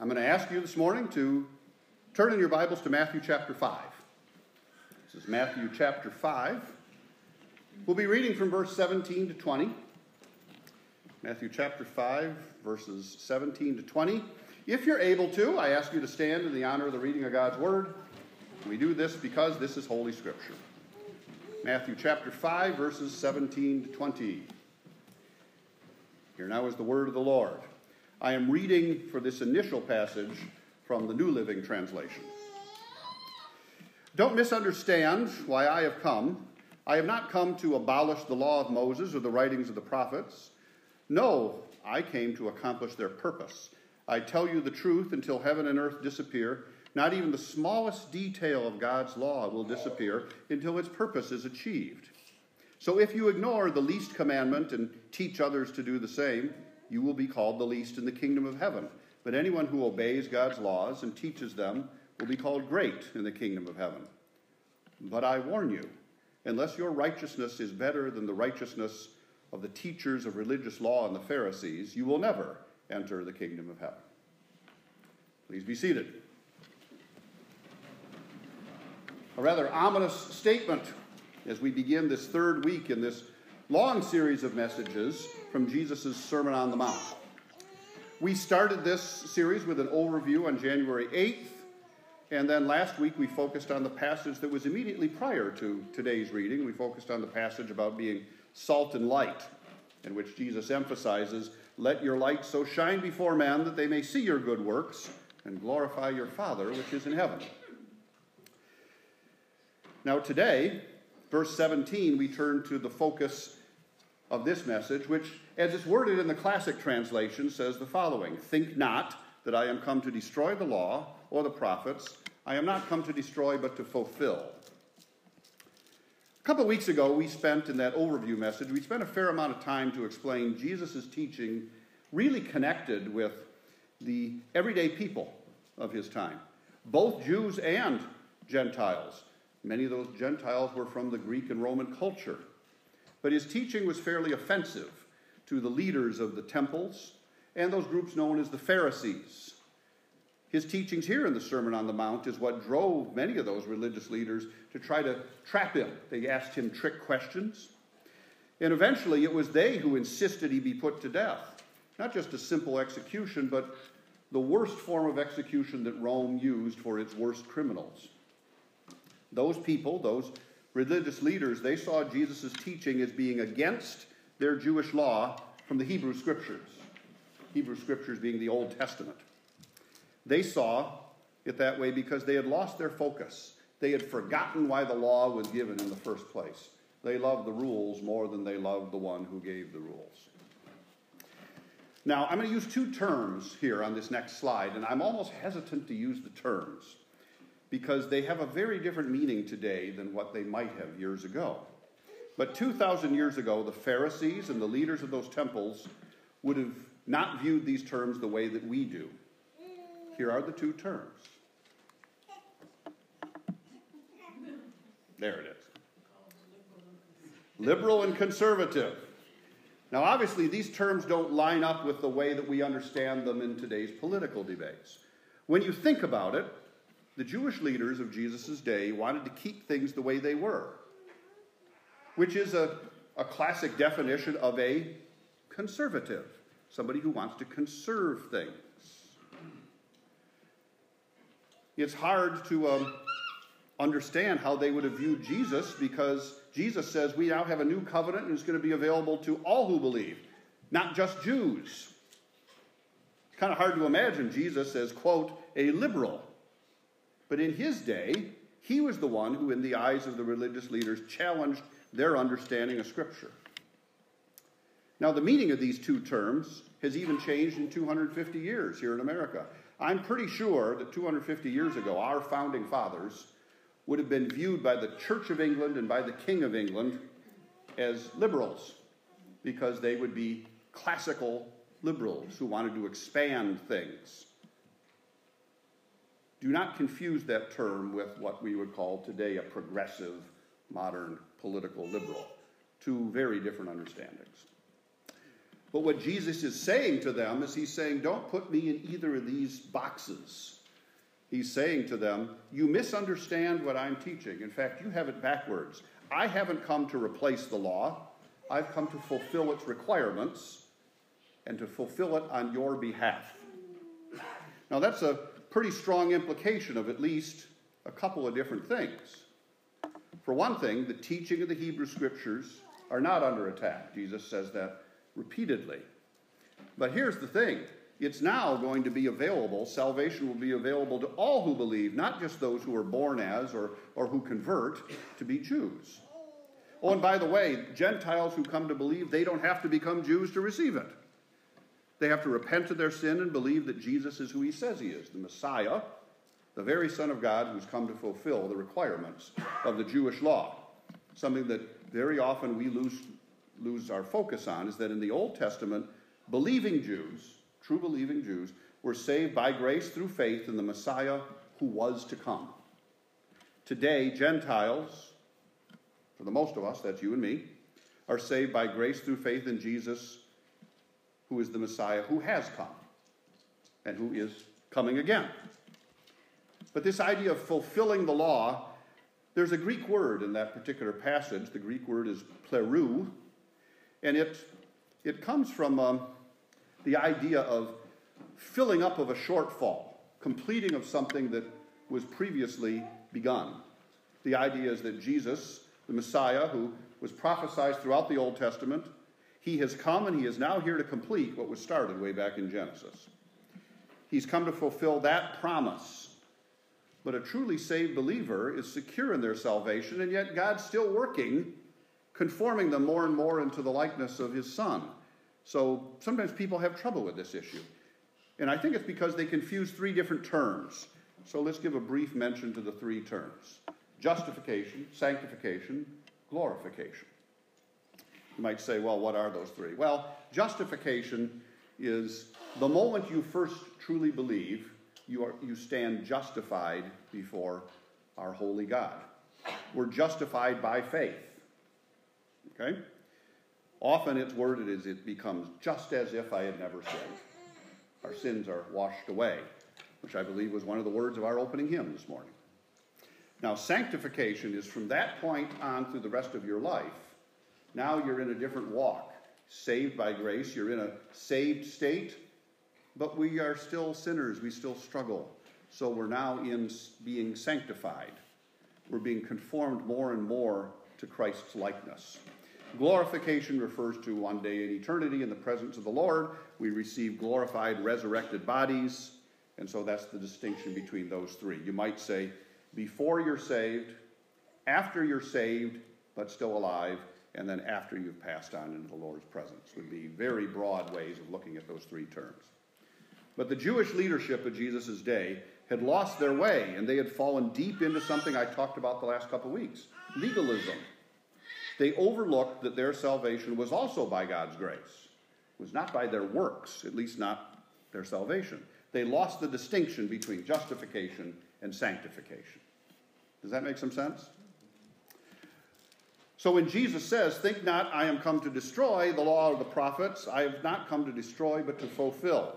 I'm going to ask you this morning to turn in your Bibles to Matthew chapter 5. This is Matthew chapter 5. We'll be reading from verse 17 to 20. Matthew chapter 5, verses 17 to 20. If you're able to, I ask you to stand in the honor of the reading of God's Word. We do this because this is Holy Scripture. Matthew chapter 5, verses 17 to 20. Here now is the word of the Lord. I am reading for this initial passage from the New Living Translation. Don't misunderstand why I have come. I have not come to abolish the law of Moses or the writings of the prophets. No, I came to accomplish their purpose. I tell you the truth until heaven and earth disappear not even the smallest detail of God's law will disappear until its purpose is achieved. So if you ignore the least commandment and teach others to do the same, you will be called the least in the kingdom of heaven. But anyone who obeys God's laws and teaches them will be called great in the kingdom of heaven. But I warn you, unless your righteousness is better than the righteousness of the teachers of religious law and the Pharisees, you will never enter the kingdom of heaven. Please be seated. a rather ominous statement as we begin this third week in this long series of messages from Jesus' Sermon on the Mount. We started this series with an overview on January 8th, and then last week we focused on the passage that was immediately prior to today's reading. We focused on the passage about being salt and light, in which Jesus emphasizes, Let your light so shine before men that they may see your good works and glorify your Father which is in heaven. Now, today, verse 17, we turn to the focus of this message, which, as it's worded in the classic translation, says the following Think not that I am come to destroy the law or the prophets. I am not come to destroy, but to fulfill. A couple weeks ago, we spent in that overview message, we spent a fair amount of time to explain Jesus' teaching really connected with the everyday people of his time, both Jews and Gentiles. Many of those Gentiles were from the Greek and Roman culture. But his teaching was fairly offensive to the leaders of the temples and those groups known as the Pharisees. His teachings here in the Sermon on the Mount is what drove many of those religious leaders to try to trap him. They asked him trick questions. And eventually, it was they who insisted he be put to death. Not just a simple execution, but the worst form of execution that Rome used for its worst criminals. Those people, those religious leaders, they saw Jesus' teaching as being against their Jewish law from the Hebrew Scriptures. Hebrew Scriptures being the Old Testament. They saw it that way because they had lost their focus. They had forgotten why the law was given in the first place. They loved the rules more than they loved the one who gave the rules. Now, I'm going to use two terms here on this next slide, and I'm almost hesitant to use the terms because they have a very different meaning today than what they might have years ago. But 2,000 years ago, the Pharisees and the leaders of those temples would have not viewed these terms the way that we do. Here are the two terms. There it is liberal and conservative. Now, obviously, these terms don't line up with the way that we understand them in today's political debates. When you think about it, the Jewish leaders of Jesus' day wanted to keep things the way they were, which is a, a classic definition of a conservative, somebody who wants to conserve things. It's hard to um, understand how they would have viewed Jesus because Jesus says we now have a new covenant and it's going to be available to all who believe, not just Jews. It's kind of hard to imagine Jesus as, quote, a liberal but in his day, he was the one who, in the eyes of the religious leaders, challenged their understanding of Scripture. Now, the meaning of these two terms has even changed in 250 years here in America. I'm pretty sure that 250 years ago, our founding fathers would have been viewed by the Church of England and by the King of England as liberals because they would be classical liberals who wanted to expand things. Do not confuse that term with what we would call today a progressive, modern political liberal. Two very different understandings. But what Jesus is saying to them is he's saying, don't put me in either of these boxes. He's saying to them, you misunderstand what I'm teaching. In fact, you have it backwards. I haven't come to replace the law, I've come to fulfill its requirements and to fulfill it on your behalf. Now, that's a pretty strong implication of at least a couple of different things. For one thing, the teaching of the Hebrew Scriptures are not under attack. Jesus says that repeatedly. But here's the thing it's now going to be available. Salvation will be available to all who believe, not just those who are born as or, or who convert to be Jews. Oh, and by the way, Gentiles who come to believe, they don't have to become Jews to receive it. They have to repent of their sin and believe that Jesus is who he says he is, the Messiah, the very Son of God who's come to fulfill the requirements of the Jewish law. Something that very often we lose, lose our focus on is that in the Old Testament, believing Jews, true believing Jews, were saved by grace through faith in the Messiah who was to come. Today, Gentiles, for the most of us, that's you and me, are saved by grace through faith in Jesus, who is the Messiah who has come and who is coming again. But this idea of fulfilling the law, there's a Greek word in that particular passage. The Greek word is pleroo, and it, it comes from um, the idea of filling up of a shortfall, completing of something that was previously begun. The idea is that Jesus, the Messiah, who was prophesied throughout the Old Testament, he has come and he is now here to complete what was started way back in Genesis. He's come to fulfill that promise but a truly saved believer is secure in their salvation, and yet God's still working, conforming them more and more into the likeness of His Son. So sometimes people have trouble with this issue. And I think it's because they confuse three different terms. So let's give a brief mention to the three terms justification, sanctification, glorification. You might say, well, what are those three? Well, justification is the moment you first truly believe you, are, you stand justified before our holy God. We're justified by faith. Okay? Often it's worded as it becomes just as if I had never sinned. Our sins are washed away, which I believe was one of the words of our opening hymn this morning. Now, sanctification is from that point on through the rest of your life. Now you're in a different walk. Saved by grace, you're in a saved state but we are still sinners. We still struggle. So we're now in being sanctified. We're being conformed more and more to Christ's likeness. Glorification refers to one day in eternity in the presence of the Lord. We receive glorified, resurrected bodies. And so that's the distinction between those three. You might say, before you're saved, after you're saved, but still alive, and then after you've passed on into the Lord's presence would be very broad ways of looking at those three terms. But the Jewish leadership of Jesus' day had lost their way, and they had fallen deep into something I talked about the last couple weeks legalism. They overlooked that their salvation was also by God's grace, it was not by their works, at least not their salvation. They lost the distinction between justification and sanctification. Does that make some sense? So when Jesus says, Think not, I am come to destroy the law of the prophets, I have not come to destroy, but to fulfill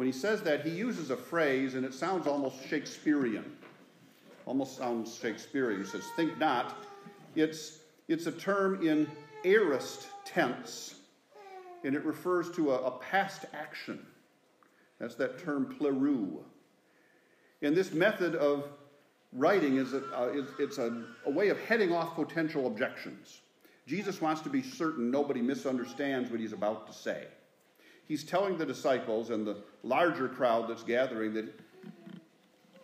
when he says that, he uses a phrase, and it sounds almost Shakespearean. Almost sounds Shakespearean. He says, Think not. It's, it's a term in aorist tense, and it refers to a, a past action. That's that term pleroo. And this method of writing is, a, uh, is it's a, a way of heading off potential objections. Jesus wants to be certain nobody misunderstands what he's about to say he's telling the disciples and the larger crowd that's gathering that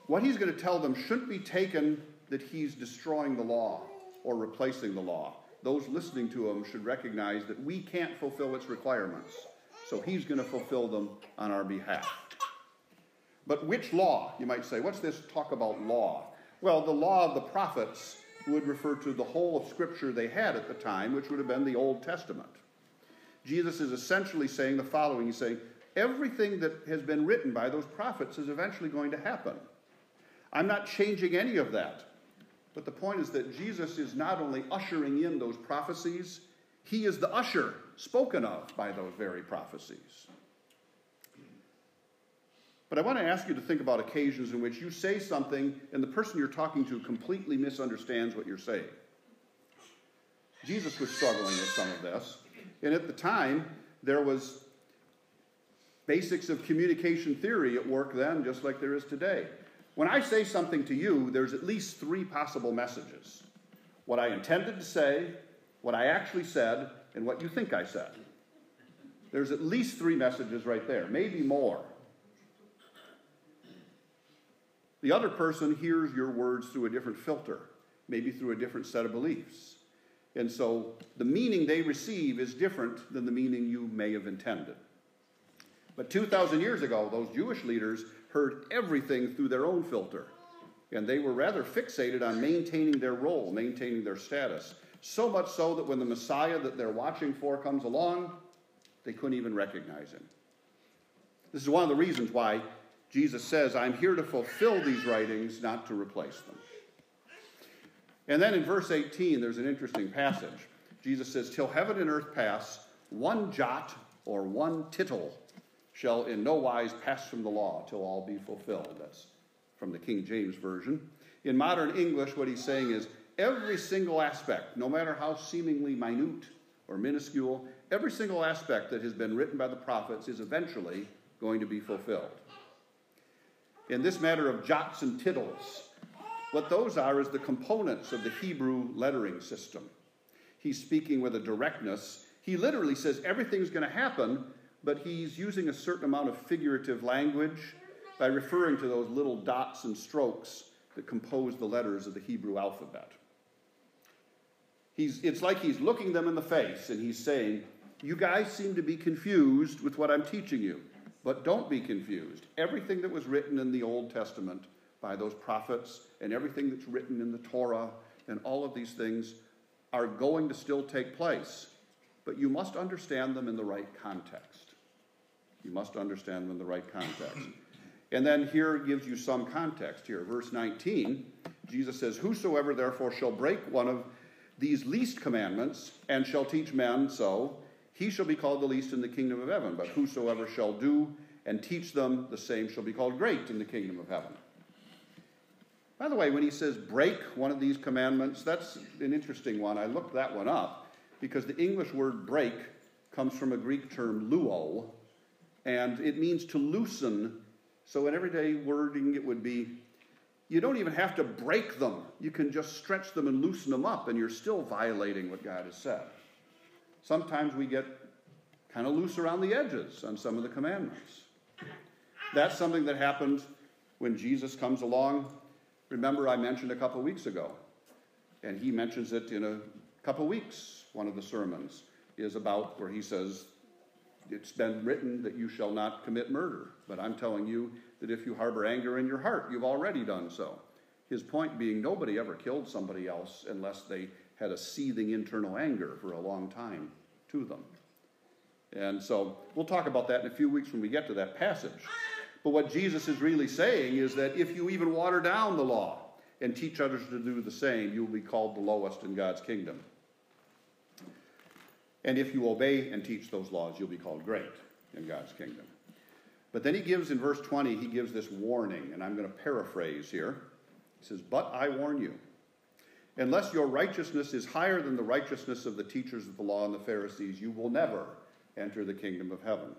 what he's going to tell them shouldn't be taken that he's destroying the law or replacing the law. Those listening to him should recognize that we can't fulfill its requirements, so he's going to fulfill them on our behalf. But which law? You might say, what's this talk about law? Well, the law of the prophets would refer to the whole of Scripture they had at the time, which would have been the Old Testament. Jesus is essentially saying the following He's saying, everything that has been written by those prophets is eventually going to happen. I'm not changing any of that. But the point is that Jesus is not only ushering in those prophecies, He is the usher spoken of by those very prophecies. But I want to ask you to think about occasions in which you say something and the person you're talking to completely misunderstands what you're saying. Jesus was struggling with some of this. And at the time, there was basics of communication theory at work then, just like there is today. When I say something to you, there's at least three possible messages what I intended to say, what I actually said, and what you think I said. There's at least three messages right there, maybe more. The other person hears your words through a different filter, maybe through a different set of beliefs. And so the meaning they receive is different than the meaning you may have intended. But 2,000 years ago, those Jewish leaders heard everything through their own filter. And they were rather fixated on maintaining their role, maintaining their status. So much so that when the Messiah that they're watching for comes along, they couldn't even recognize him. This is one of the reasons why Jesus says, I'm here to fulfill these writings, not to replace them. And then in verse 18, there's an interesting passage. Jesus says, Till heaven and earth pass, one jot or one tittle shall in no wise pass from the law till all be fulfilled. That's from the King James Version. In modern English, what he's saying is every single aspect, no matter how seemingly minute or minuscule, every single aspect that has been written by the prophets is eventually going to be fulfilled. In this matter of jots and tittles, what those are is the components of the Hebrew lettering system. He's speaking with a directness. He literally says everything's going to happen, but he's using a certain amount of figurative language by referring to those little dots and strokes that compose the letters of the Hebrew alphabet. He's, it's like he's looking them in the face and he's saying, You guys seem to be confused with what I'm teaching you, but don't be confused. Everything that was written in the Old Testament by those prophets and everything that's written in the Torah and all of these things are going to still take place. But you must understand them in the right context. You must understand them in the right context. And then here gives you some context here. Verse 19, Jesus says, Whosoever therefore shall break one of these least commandments and shall teach men so, he shall be called the least in the kingdom of heaven. But whosoever shall do and teach them, the same shall be called great in the kingdom of heaven. By the way, when he says break one of these commandments, that's an interesting one. I looked that one up because the English word break comes from a Greek term luo, and it means to loosen. So in everyday wording, it would be you don't even have to break them. You can just stretch them and loosen them up, and you're still violating what God has said. Sometimes we get kind of loose around the edges on some of the commandments. That's something that happens when Jesus comes along Remember, I mentioned a couple weeks ago, and he mentions it in a couple weeks. One of the sermons is about where he says, It's been written that you shall not commit murder, but I'm telling you that if you harbor anger in your heart, you've already done so. His point being, nobody ever killed somebody else unless they had a seething internal anger for a long time to them. And so we'll talk about that in a few weeks when we get to that passage. But what Jesus is really saying is that if you even water down the law and teach others to do the same, you will be called the lowest in God's kingdom. And if you obey and teach those laws, you'll be called great in God's kingdom. But then he gives in verse 20, he gives this warning, and I'm going to paraphrase here. He says, But I warn you, unless your righteousness is higher than the righteousness of the teachers of the law and the Pharisees, you will never enter the kingdom of heaven.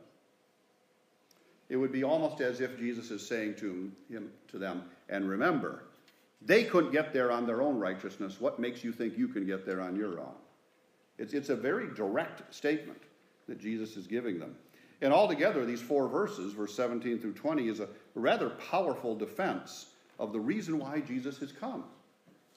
It would be almost as if Jesus is saying to him to them, and remember, they couldn't get there on their own righteousness. What makes you think you can get there on your own? It's, it's a very direct statement that Jesus is giving them. And altogether, these four verses, verse 17 through 20, is a rather powerful defense of the reason why Jesus has come.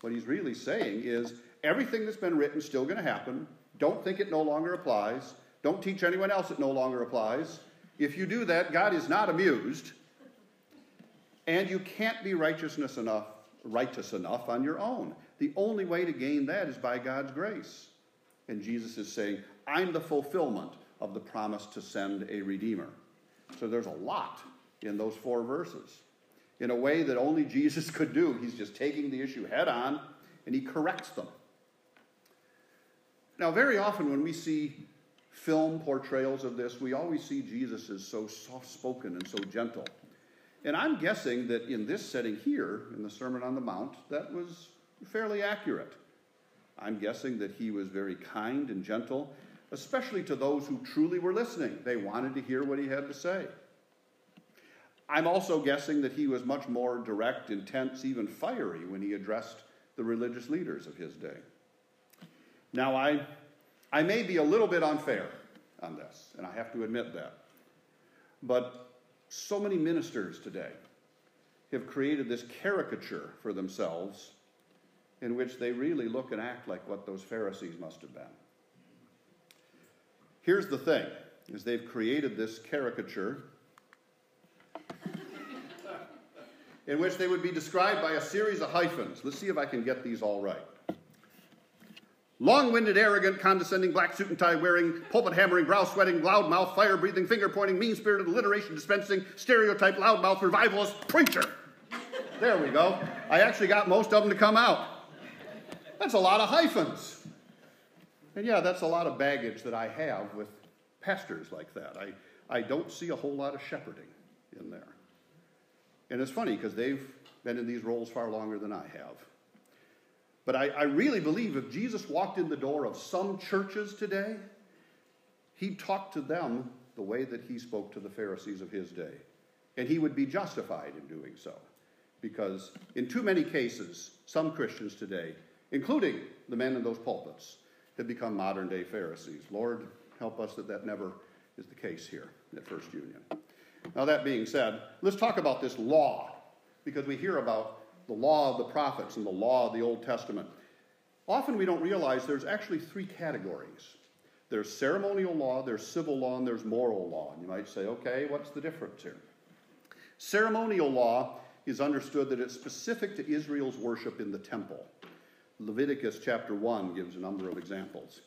What he's really saying is everything that's been written is still going to happen. Don't think it no longer applies. Don't teach anyone else it no longer applies. If you do that, God is not amused, and you can't be righteousness enough, righteous enough on your own. The only way to gain that is by God's grace. And Jesus is saying, I'm the fulfillment of the promise to send a Redeemer. So there's a lot in those four verses. In a way that only Jesus could do, he's just taking the issue head on and he corrects them. Now, very often when we see film portrayals of this, we always see Jesus as so soft spoken and so gentle. And I'm guessing that in this setting here, in the Sermon on the Mount, that was fairly accurate. I'm guessing that he was very kind and gentle, especially to those who truly were listening. They wanted to hear what he had to say. I'm also guessing that he was much more direct, intense, even fiery when he addressed the religious leaders of his day. Now, I, I may be a little bit unfair on this, and I have to admit that. But so many ministers today have created this caricature for themselves in which they really look and act like what those Pharisees must have been. Here's the thing is they've created this caricature in which they would be described by a series of hyphens. Let's see if I can get these all right. Long winded, arrogant, condescending, black suit and tie wearing, pulpit hammering, brow sweating, loud mouth, fire breathing, finger pointing, mean spirited, alliteration dispensing, stereotype, loud mouth, revivalist, preacher. There we go. I actually got most of them to come out. That's a lot of hyphens. And yeah, that's a lot of baggage that I have with pastors like that. I, I don't see a whole lot of shepherding in there. And it's funny because they've been in these roles far longer than I have. But I, I really believe if Jesus walked in the door of some churches today, he'd talk to them the way that he spoke to the Pharisees of his day. And he would be justified in doing so. Because in too many cases, some Christians today, including the men in those pulpits, have become modern day Pharisees. Lord, help us that that never is the case here at First Union. Now, that being said, let's talk about this law, because we hear about the law of the prophets and the law of the Old Testament. Often we don't realize there's actually three categories there's ceremonial law, there's civil law, and there's moral law. And you might say, okay, what's the difference here? Ceremonial law is understood that it's specific to Israel's worship in the temple. Leviticus chapter 1 gives a number of examples.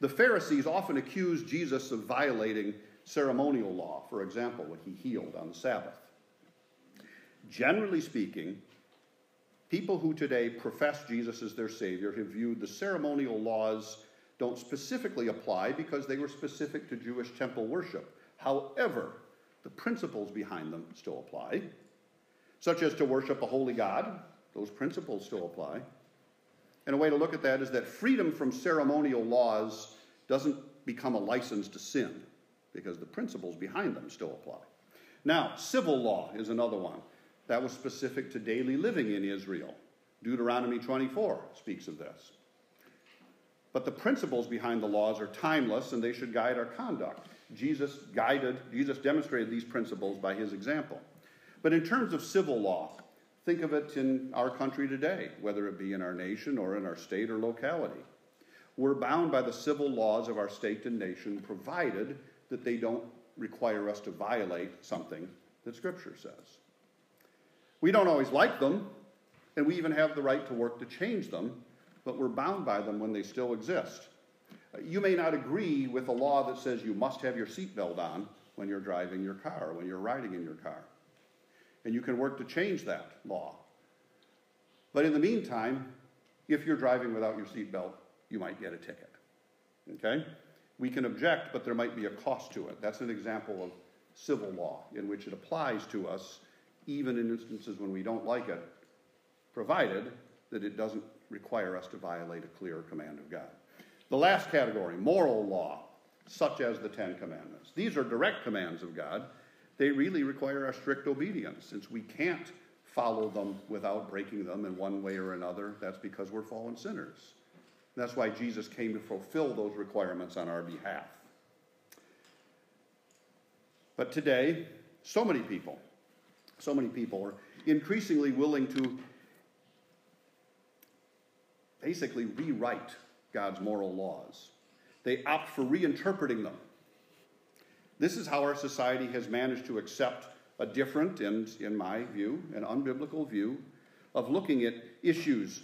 The Pharisees often accused Jesus of violating ceremonial law, for example, when he healed on the Sabbath. Generally speaking, People who today profess Jesus as their Savior have viewed the ceremonial laws don't specifically apply because they were specific to Jewish temple worship. However, the principles behind them still apply, such as to worship a holy God. Those principles still apply. And a way to look at that is that freedom from ceremonial laws doesn't become a license to sin because the principles behind them still apply. Now, civil law is another one. That was specific to daily living in Israel. Deuteronomy 24 speaks of this. But the principles behind the laws are timeless and they should guide our conduct. Jesus guided, Jesus demonstrated these principles by his example. But in terms of civil law, think of it in our country today, whether it be in our nation or in our state or locality. We're bound by the civil laws of our state and nation, provided that they don't require us to violate something that Scripture says. We don't always like them, and we even have the right to work to change them, but we're bound by them when they still exist. You may not agree with a law that says you must have your seatbelt on when you're driving your car, when you're riding in your car. And you can work to change that law. But in the meantime, if you're driving without your seatbelt, you might get a ticket. Okay? We can object, but there might be a cost to it. That's an example of civil law in which it applies to us even in instances when we don't like it, provided that it doesn't require us to violate a clear command of God. The last category, moral law, such as the Ten Commandments. These are direct commands of God. They really require our strict obedience, since we can't follow them without breaking them in one way or another. That's because we're fallen sinners. That's why Jesus came to fulfill those requirements on our behalf. But today, so many people so many people are increasingly willing to basically rewrite God's moral laws. They opt for reinterpreting them. This is how our society has managed to accept a different and, in my view, an unbiblical view of looking at issues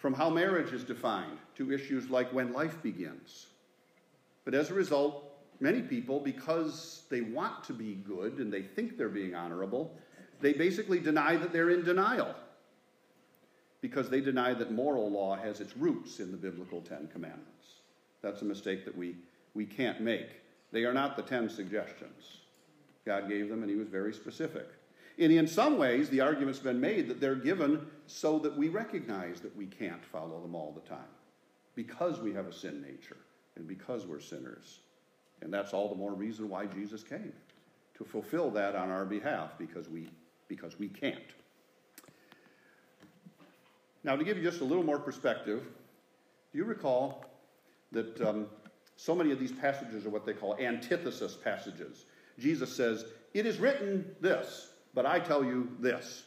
from how marriage is defined to issues like when life begins. But as a result, many people, because they want to be good and they think they're being honorable, they basically deny that they're in denial because they deny that moral law has its roots in the biblical Ten Commandments. That's a mistake that we, we can't make. They are not the 10 suggestions. God gave them, and He was very specific. And in some ways, the argument's been made that they're given so that we recognize that we can't follow them all the time because we have a sin nature and because we're sinners. And that's all the more reason why Jesus came to fulfill that on our behalf because we, because we can't. Now, to give you just a little more perspective, do you recall that um, so many of these passages are what they call antithesis passages? Jesus says, It is written this, but I tell you this.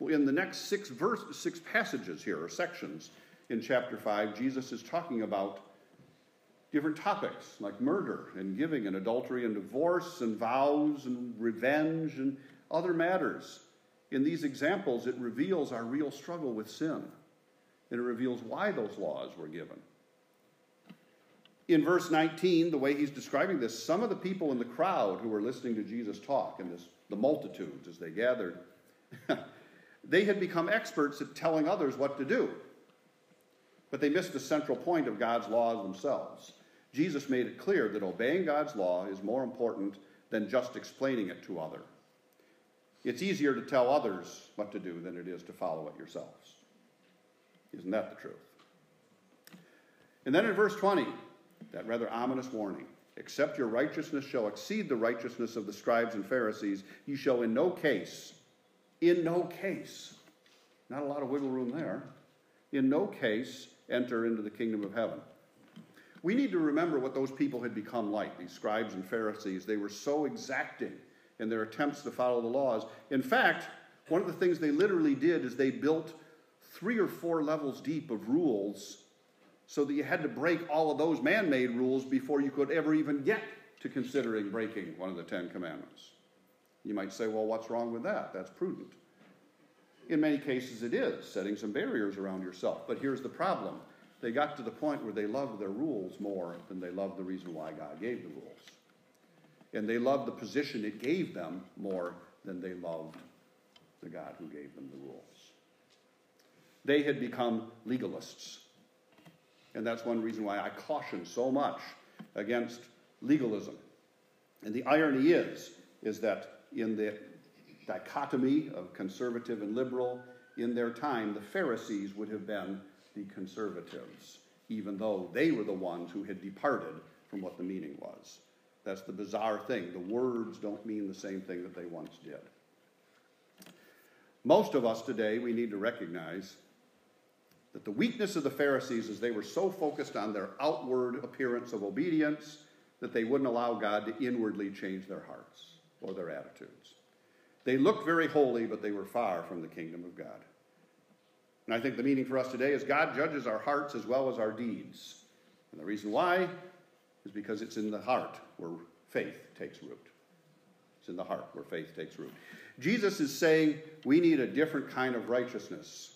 In the next six, verse, six passages here, or sections in chapter 5, Jesus is talking about different topics like murder and giving and adultery and divorce and vows and revenge and other matters. In these examples, it reveals our real struggle with sin, and it reveals why those laws were given. In verse 19, the way he's describing this, some of the people in the crowd who were listening to Jesus talk, and this, the multitudes as they gathered, they had become experts at telling others what to do. But they missed the central point of God's laws themselves. Jesus made it clear that obeying God's law is more important than just explaining it to others. It's easier to tell others what to do than it is to follow it yourselves. Isn't that the truth? And then in verse 20, that rather ominous warning except your righteousness shall exceed the righteousness of the scribes and Pharisees, you shall in no case, in no case, not a lot of wiggle room there, in no case enter into the kingdom of heaven. We need to remember what those people had become like, these scribes and Pharisees. They were so exacting in their attempts to follow the laws. In fact, one of the things they literally did is they built three or four levels deep of rules so that you had to break all of those man made rules before you could ever even get to considering breaking one of the Ten Commandments. You might say, well, what's wrong with that? That's prudent. In many cases, it is setting some barriers around yourself. But here's the problem they got to the point where they loved their rules more than they loved the reason why God gave the rules. And they loved the position it gave them more than they loved the God who gave them the rules. They had become legalists. And that's one reason why I caution so much against legalism. And the irony is, is that in the dichotomy of conservative and liberal, in their time, the Pharisees would have been the conservatives, even though they were the ones who had departed from what the meaning was. That's the bizarre thing. The words don't mean the same thing that they once did. Most of us today, we need to recognize that the weakness of the Pharisees is they were so focused on their outward appearance of obedience that they wouldn't allow God to inwardly change their hearts or their attitudes. They looked very holy, but they were far from the kingdom of God. And I think the meaning for us today is God judges our hearts as well as our deeds. And the reason why is because it's in the heart where faith takes root. It's in the heart where faith takes root. Jesus is saying we need a different kind of righteousness,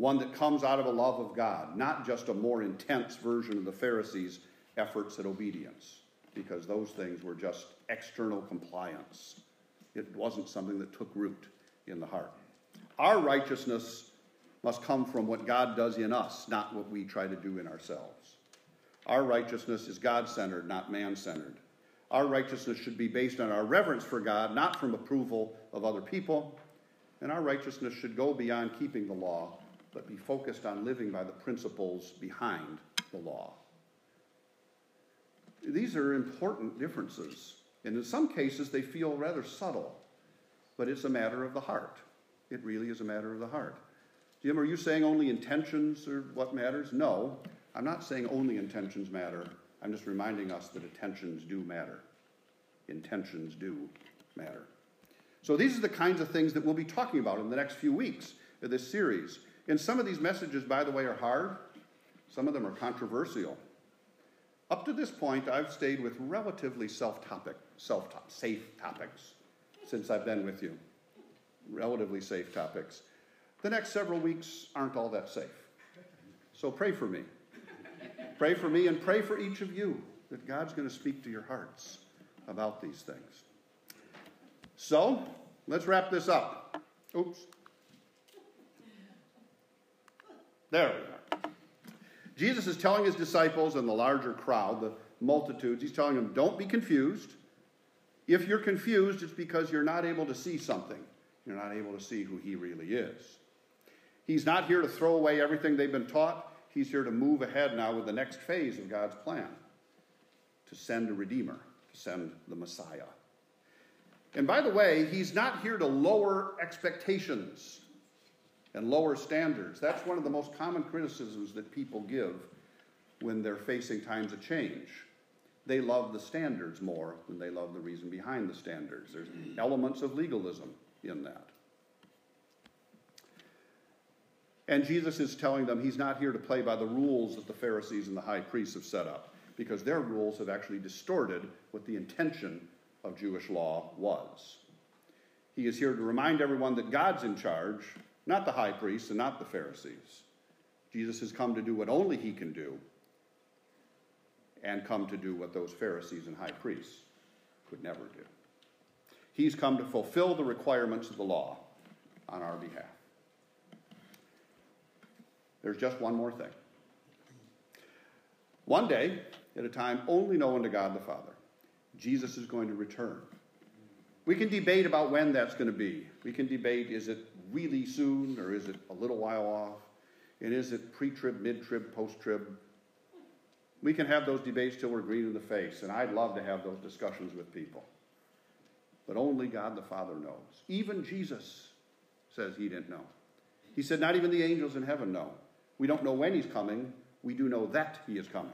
one that comes out of a love of God, not just a more intense version of the Pharisees' efforts at obedience, because those things were just external compliance. It wasn't something that took root in the heart. Our righteousness must come from what God does in us, not what we try to do in ourselves. Our righteousness is God centered, not man centered. Our righteousness should be based on our reverence for God, not from approval of other people. And our righteousness should go beyond keeping the law, but be focused on living by the principles behind the law. These are important differences. And in some cases, they feel rather subtle, but it's a matter of the heart. It really is a matter of the heart. Jim, are you saying only intentions are what matters? No, I'm not saying only intentions matter. I'm just reminding us that intentions do matter. Intentions do matter. So these are the kinds of things that we'll be talking about in the next few weeks of this series. And some of these messages, by the way, are hard. Some of them are controversial. Up to this point, I've stayed with relatively self-topic, self-safe topics since I've been with you. Relatively safe topics. The next several weeks aren't all that safe. So pray for me. Pray for me and pray for each of you that God's going to speak to your hearts about these things. So, let's wrap this up. Oops. There we are. Jesus is telling his disciples and the larger crowd, the multitudes, he's telling them, don't be confused. If you're confused, it's because you're not able to see something. You're not able to see who he really is. He's not here to throw away everything they've been taught. He's here to move ahead now with the next phase of God's plan to send a Redeemer, to send the Messiah. And by the way, he's not here to lower expectations and lower standards. That's one of the most common criticisms that people give when they're facing times of change. They love the standards more than they love the reason behind the standards. There's elements of legalism in that. And Jesus is telling them he's not here to play by the rules that the Pharisees and the high priests have set up, because their rules have actually distorted what the intention of Jewish law was. He is here to remind everyone that God's in charge, not the high priests and not the Pharisees. Jesus has come to do what only he can do, and come to do what those Pharisees and high priests could never do. He's come to fulfill the requirements of the law on our behalf. There's just one more thing. One day, at a time only known to God the Father, Jesus is going to return. We can debate about when that's going to be. We can debate is it really soon or is it a little while off? And is it pre trib, mid trib, post trib? We can have those debates till we're green in the face, and I'd love to have those discussions with people. But only God the Father knows. Even Jesus says he didn't know. He said, Not even the angels in heaven know. We don't know when he's coming, we do know that he is coming.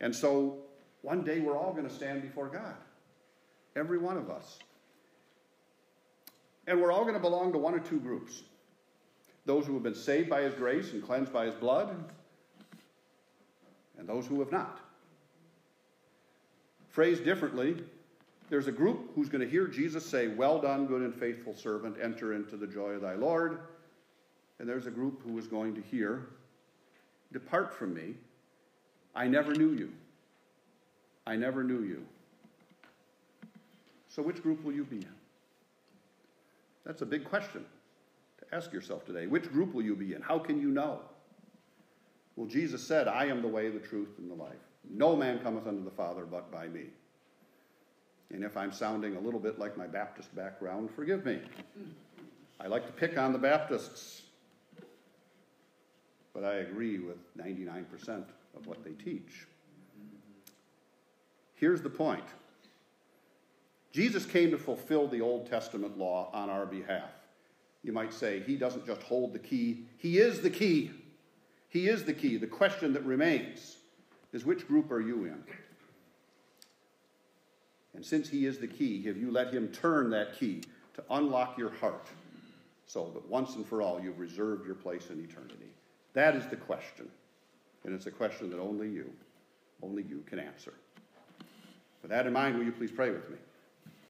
And so one day we're all going to stand before God, every one of us. And we're all going to belong to one or two groups those who have been saved by his grace and cleansed by his blood, and those who have not. Phrased differently, there's a group who's going to hear Jesus say, Well done, good and faithful servant, enter into the joy of thy Lord. And there's a group who is going to hear, Depart from me, I never knew you. I never knew you. So, which group will you be in? That's a big question to ask yourself today. Which group will you be in? How can you know? Well, Jesus said, I am the way, the truth, and the life. No man cometh unto the Father but by me. And if I'm sounding a little bit like my Baptist background, forgive me. I like to pick on the Baptists but I agree with 99% of what they teach. Here's the point Jesus came to fulfill the Old Testament law on our behalf. You might say he doesn't just hold the key, he is the key. He is the key. The question that remains is which group are you in? And since he is the key, have you let him turn that key to unlock your heart so that once and for all you've reserved your place in eternity? That is the question. And it's a question that only you, only you can answer. With that in mind, will you please pray with me?